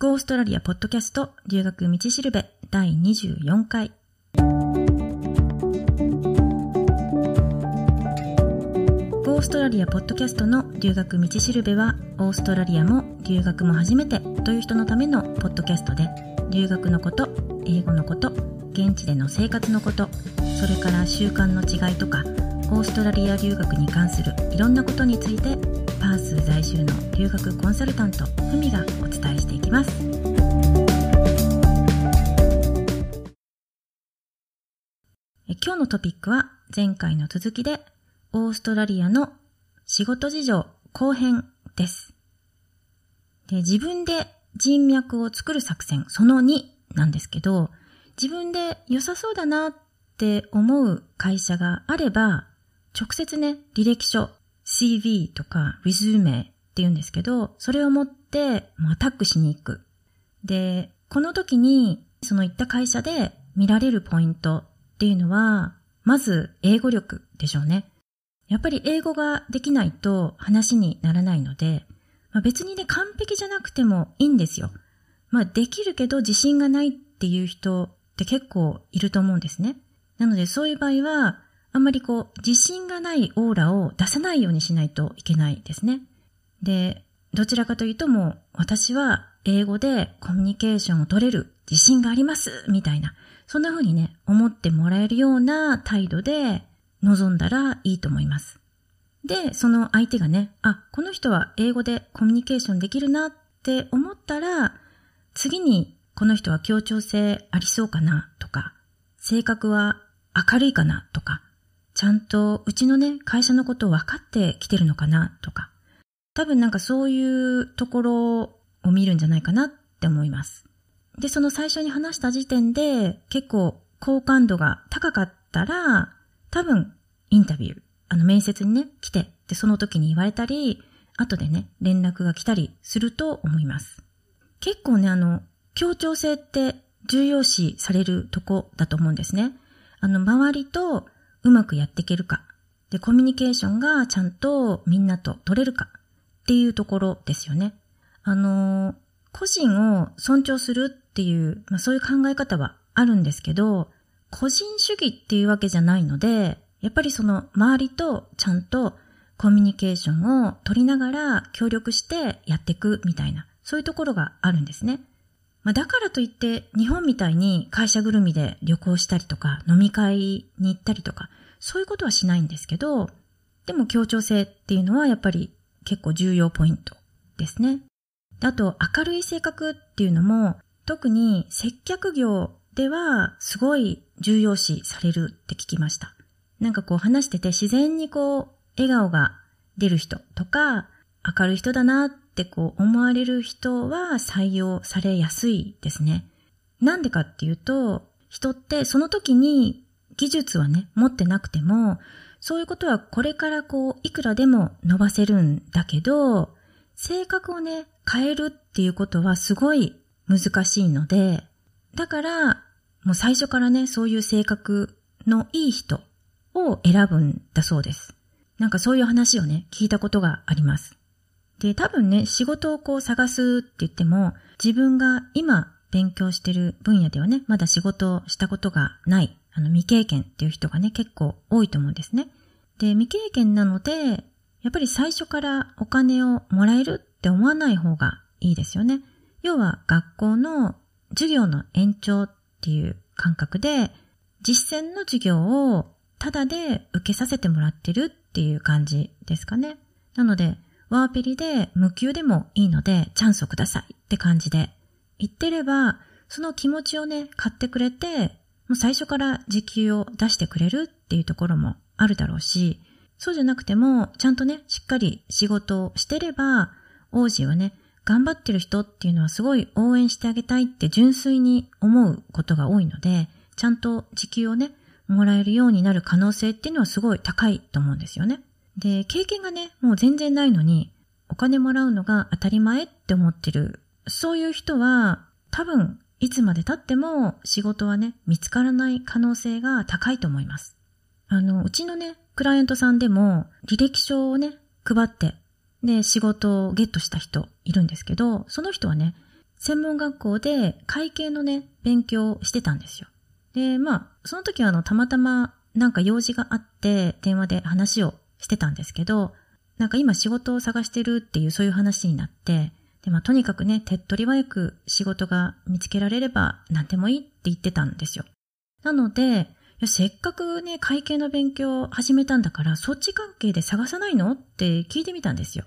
ゴーストラリアポッドキャスト留学道しるべ第24回。ゴーストラリアポッドキャストの留学道しるべは、オーストラリアも留学も初めてという人のためのポッドキャストで、留学のこと、英語のこと、現地での生活のこと、それから習慣の違いとか、オーストラリア留学に関するいろんなことについてパース在住の留学コンサルタントふみがお伝えしていきます。今日のトピックは前回の続きでオーストラリアの仕事事情後編です。で自分で人脈を作る作戦その2なんですけど自分で良さそうだなって思う会社があれば直接ね、履歴書、CV とか resume って言うんですけど、それを持ってアタックしに行く。で、この時にその行った会社で見られるポイントっていうのは、まず英語力でしょうね。やっぱり英語ができないと話にならないので、まあ、別にね、完璧じゃなくてもいいんですよ。まあ、できるけど自信がないっていう人って結構いると思うんですね。なのでそういう場合は、あんまりこう、自信がないオーラを出さないようにしないといけないですね。で、どちらかというともう、私は英語でコミュニケーションを取れる自信がありますみたいな、そんな風にね、思ってもらえるような態度で臨んだらいいと思います。で、その相手がね、あ、この人は英語でコミュニケーションできるなって思ったら、次にこの人は協調性ありそうかなとか、性格は明るいかなとか、ちゃんとうちのね、会社のことを分かってきてるのかなとか、多分なんかそういうところを見るんじゃないかなって思います。で、その最初に話した時点で結構好感度が高かったら、多分インタビュー、あの面接にね、来て、で、その時に言われたり、後でね、連絡が来たりすると思います。結構ね、あの、協調性って重要視されるとこだと思うんですね。あの、周りとうまくやっていけるか。で、コミュニケーションがちゃんとみんなと取れるかっていうところですよね。あの、個人を尊重するっていう、まあそういう考え方はあるんですけど、個人主義っていうわけじゃないので、やっぱりその周りとちゃんとコミュニケーションを取りながら協力してやっていくみたいな、そういうところがあるんですね。まあ、だからといって日本みたいに会社ぐるみで旅行したりとか飲み会に行ったりとかそういうことはしないんですけどでも協調性っていうのはやっぱり結構重要ポイントですね。あと明るい性格っていうのも特に接客業ではすごい重要視されるって聞きました。なんかこう話してて自然にこう笑顔が出る人とか明るい人だなっってこう思われる人は採用されやすいですね。なんでかっていうと、人ってその時に技術はね、持ってなくても、そういうことはこれからこう、いくらでも伸ばせるんだけど、性格をね、変えるっていうことはすごい難しいので、だから、もう最初からね、そういう性格のいい人を選ぶんだそうです。なんかそういう話をね、聞いたことがあります。で、多分ね、仕事をこう探すって言っても、自分が今勉強してる分野ではね、まだ仕事をしたことがない、あの未経験っていう人がね、結構多いと思うんですね。で、未経験なので、やっぱり最初からお金をもらえるって思わない方がいいですよね。要は学校の授業の延長っていう感覚で、実践の授業をタダで受けさせてもらってるっていう感じですかね。なので、ワーペリで無給でもいいのでチャンスをくださいって感じで言ってれば、その気持ちをね、買ってくれて、もう最初から時給を出してくれるっていうところもあるだろうし、そうじゃなくても、ちゃんとね、しっかり仕事をしてれば、王子はね、頑張ってる人っていうのはすごい応援してあげたいって純粋に思うことが多いので、ちゃんと時給をね、もらえるようになる可能性っていうのはすごい高いと思うんですよね。で、経験がね、もう全然ないのに、お金もらうのが当たり前って思ってる。そういう人は、多分、いつまで経っても仕事はね、見つからない可能性が高いと思います。あの、うちのね、クライアントさんでも、履歴書をね、配って、で、仕事をゲットした人いるんですけど、その人はね、専門学校で会計のね、勉強をしてたんですよ。で、まあ、その時はあの、たまたまなんか用事があって電話で話をしてたんですけど、なんか今仕事を探してるっていうそういう話になって、で、まあとにかくね、手っ取り早く仕事が見つけられれば何でもいいって言ってたんですよ。なので、せっかくね、会計の勉強を始めたんだから、そっち関係で探さないのって聞いてみたんですよ。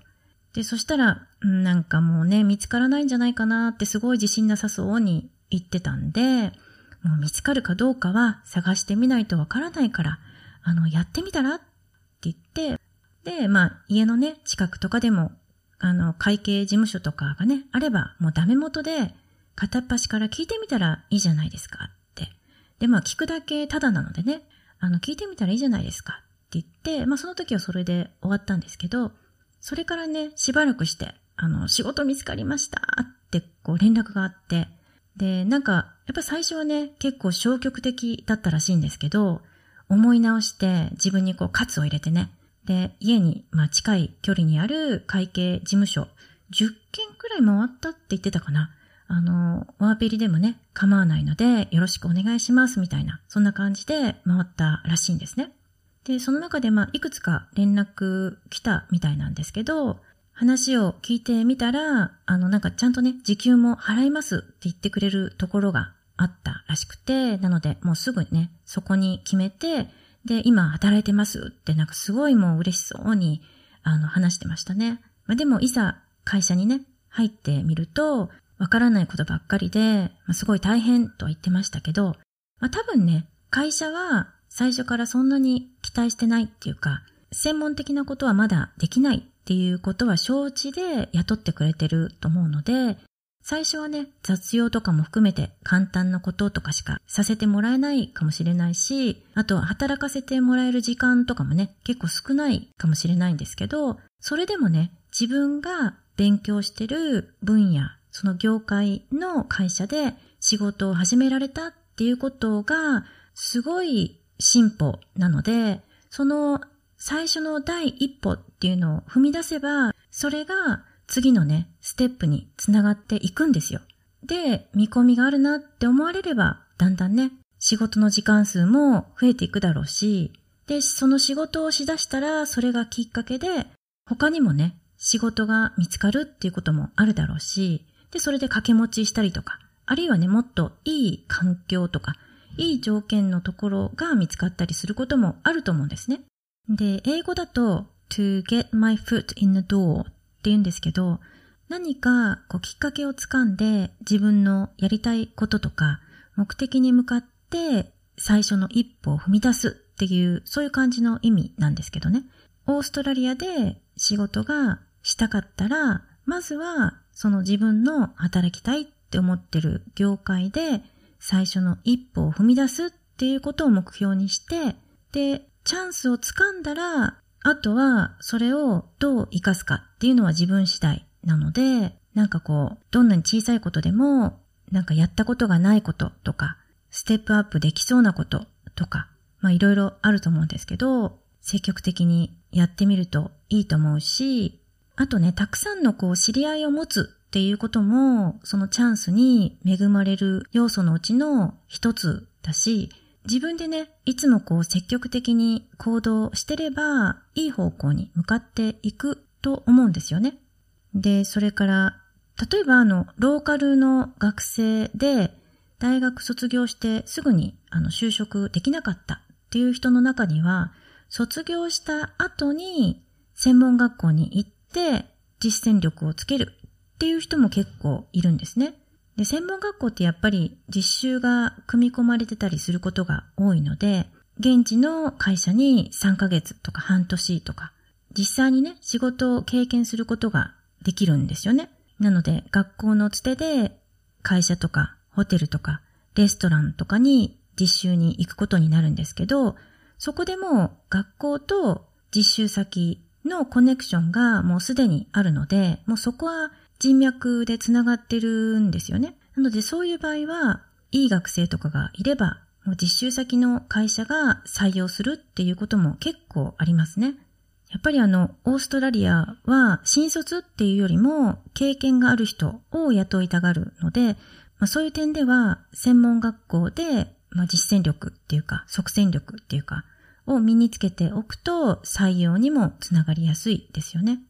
で、そしたら、なんかもうね、見つからないんじゃないかなってすごい自信なさそうに言ってたんで、もう見つかるかどうかは探してみないとわからないから、あの、やってみたらっって言って、で、まあ、家のね、近くとかでも、あの、会計事務所とかがね、あれば、もうダメ元で、片っ端から聞いてみたらいいじゃないですかって。で、まあ、聞くだけただなのでね、あの、聞いてみたらいいじゃないですかって言って、まあ、その時はそれで終わったんですけど、それからね、しばらくして、あの、仕事見つかりましたって、こう、連絡があって、で、なんか、やっぱ最初はね、結構消極的だったらしいんですけど、思い直して自分にこう、喝を入れてね、で、家に、まあ、近い距離にある会計事務所、10件くらい回ったって言ってたかな。あの、ワーペリでもね、構わないので、よろしくお願いします、みたいな、そんな感じで回ったらしいんですね。で、その中で、まあ、いくつか連絡来たみたいなんですけど、話を聞いてみたら、あの、なんかちゃんとね、時給も払いますって言ってくれるところがあったらしくて、なので、もうすぐね、そこに決めて、で、今働いてますってなんかすごいもう嬉しそうに、あの、話してましたね。まあ、でも、いざ会社にね、入ってみると、わからないことばっかりで、まあ、すごい大変とは言ってましたけど、まあ、多分ね、会社は最初からそんなに期待してないっていうか、専門的なことはまだできないっていうことは承知で雇ってくれてると思うので、最初はね、雑用とかも含めて簡単なこととかしかさせてもらえないかもしれないし、あとは働かせてもらえる時間とかもね、結構少ないかもしれないんですけど、それでもね、自分が勉強してる分野、その業界の会社で仕事を始められたっていうことが、すごい進歩なので、その最初の第一歩っていうのを踏み出せば、それが次のね、ステップにつながっていくんですよ。で、見込みがあるなって思われれば、だんだんね、仕事の時間数も増えていくだろうし、で、その仕事をしだしたら、それがきっかけで、他にもね、仕事が見つかるっていうこともあるだろうし、で、それで掛け持ちしたりとか、あるいはね、もっといい環境とか、いい条件のところが見つかったりすることもあると思うんですね。で、英語だと to get my foot in the door って言うんですけど、何かこうきっかけをつかんで自分のやりたいこととか目的に向かって最初の一歩を踏み出すっていうそういう感じの意味なんですけどね。オーストラリアで仕事がしたかったら、まずはその自分の働きたいって思ってる業界で最初の一歩を踏み出すっていうことを目標にして、で、チャンスをつかんだらあとは、それをどう活かすかっていうのは自分次第なので、なんかこう、どんなに小さいことでも、なんかやったことがないこととか、ステップアップできそうなこととか、まあいろいろあると思うんですけど、積極的にやってみるといいと思うし、あとね、たくさんのこう知り合いを持つっていうことも、そのチャンスに恵まれる要素のうちの一つだし、自分でね、いつもこう積極的に行動してれば、いい方向に向かっていくと思うんですよね。で、それから、例えばあの、ローカルの学生で、大学卒業してすぐにあの就職できなかったっていう人の中には、卒業した後に専門学校に行って実践力をつけるっていう人も結構いるんですね。で、専門学校ってやっぱり実習が組み込まれてたりすることが多いので、現地の会社に3ヶ月とか半年とか、実際にね、仕事を経験することができるんですよね。なので、学校のつてで会社とかホテルとかレストランとかに実習に行くことになるんですけど、そこでも学校と実習先のコネクションがもうすでにあるので、もうそこは人脈で繋がってるんですよね。なのでそういう場合は、いい学生とかがいれば、もう実習先の会社が採用するっていうことも結構ありますね。やっぱりあの、オーストラリアは新卒っていうよりも経験がある人を雇いたがるので、まあ、そういう点では専門学校で、まあ、実践力っていうか、即戦力っていうか、を身につけておくと採用にもつながりやすいですよね。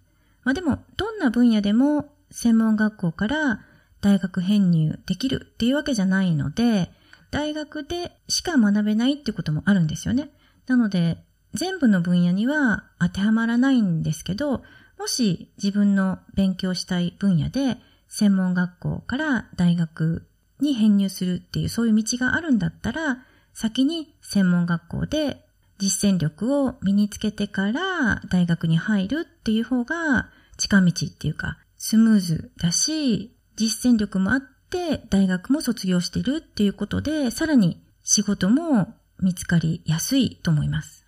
まあでも、どんな分野でも専門学校から大学編入できるっていうわけじゃないので、大学でしか学べないってこともあるんですよね。なので、全部の分野には当てはまらないんですけど、もし自分の勉強したい分野で専門学校から大学に編入するっていうそういう道があるんだったら、先に専門学校で実践力を身につけてから大学に入るっていう方が近道っていうかスムーズだし、実践力もあって大学も卒業してるっていうことで、さらに仕事も見つかりやすいと思います。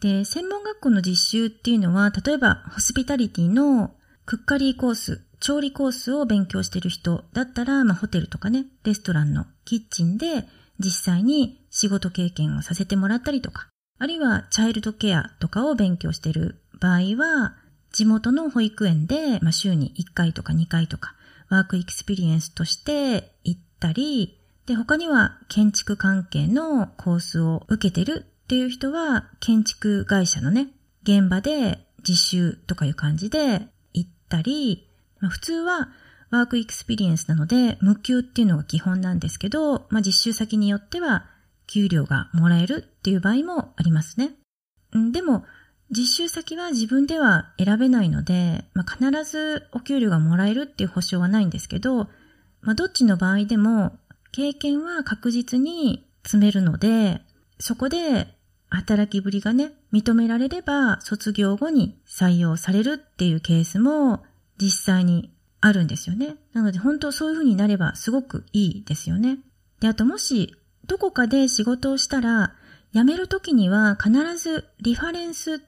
で、専門学校の実習っていうのは、例えばホスピタリティの cookery course、調理コースを勉強してる人だったら、まあホテルとかね、レストランのキッチンで実際に仕事経験をさせてもらったりとか、あるいは childcare とかを勉強している場合は、地元の保育園で、まあ、週に1回とか2回とか、 work experience として行ったり、で、他には建築関係のコースを受けてるっていう人は、建築会社のね、現場で実習とかいう感じで行ったり、まあ、普通は work experience なので、無給っていうのが基本なんですけど、まあ、実習先によっては給料がもらえるっていう場合もありますね。でも、実習先は自分では選べないので、まあ、必ずお給料がもらえるっていう保証はないんですけど、まあ、どっちの場合でも経験は確実に積めるので、そこで働きぶりがね、認められれば卒業後に採用されるっていうケースも実際にあるんですよね。なので本当そういう風になればすごくいいですよね。で、あともしどこかで仕事をしたら、辞めるときには必ずリファレンス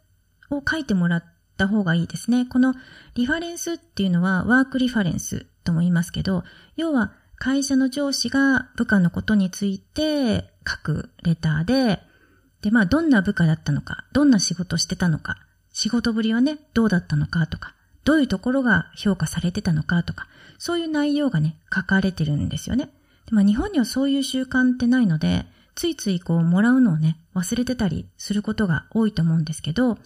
を書いてもらった方がいいですね。このリファレンスっていうのはワークリファレンスとも言いますけど、要は会社の上司が部下のことについて書くレターで、で、まあどんな部下だったのか、どんな仕事してたのか、仕事ぶりはね、どうだったのかとか、どういうところが評価されてたのかとか、そういう内容がね、書かれてるんですよね。まあ日本にはそういう習慣ってないので、ついついこうもらうのをね、忘れてたりすることが多いと思うんですけど、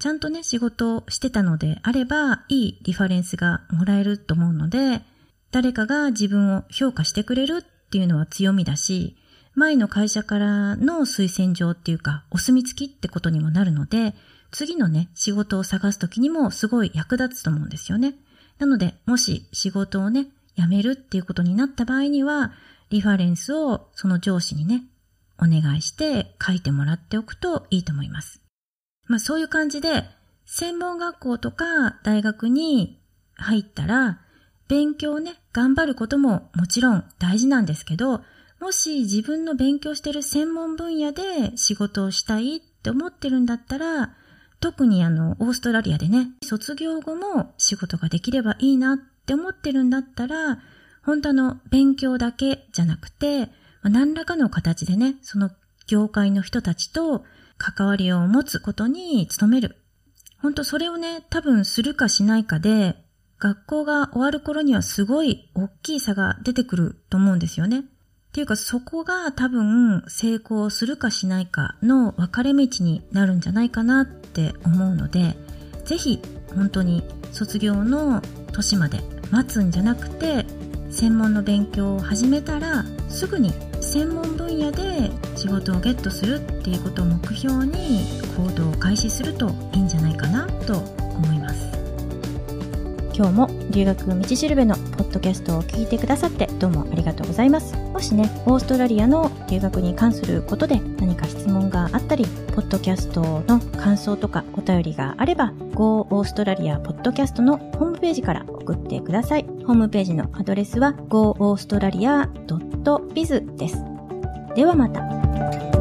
ちゃんとね、仕事をしてたのであれば、いいリファレンスがもらえると思うので、誰かが自分を評価してくれるっていうのは強みだし、前の会社からの推薦状っていうか、お墨付きってことにもなるので、次のね、仕事を探すときにもすごい役立つと思うんですよね。なので、もし仕事をね、辞めるっていうことになった場合には、リファレンスをその上司にね、お願いして書いてもらっておくといいと思います。まあそういう感じで、専門学校とか大学に入ったら、勉強をね、頑張ることももちろん大事なんですけど、もし自分の勉強してる専門分野で仕事をしたいって思ってるんだったら、特にあの、オーストラリアでね、卒業後も仕事ができればいいなって思ってるんだったら、本当あの勉強だけじゃなくて、何らかの形でね、その業界の人たちと関わりを持つことに努める。本当それをね、多分するかしないかで、学校が終わる頃にはすごい大きい差が出てくると思うんですよね。っていうかそこが多分成功するかしないかの分かれ道になるんじゃないかなって思うので、ぜひ本当に卒業の年まで待つんじゃなくて、専門の勉強を始めたらすぐに専門分野で仕事をゲットするっていうことを目標に行動を開始するといいんじゃないかなと今日も留学道しるべのポッドキャストを聞いてくださってどうもありがとうございますもしねオーストラリアの留学に関することで何か質問があったりポッドキャストの感想とかお便りがあれば Go オーストラリアポッドキャストのホームページから送ってくださいホームページのアドレスは goaustralia.biz ですではまた。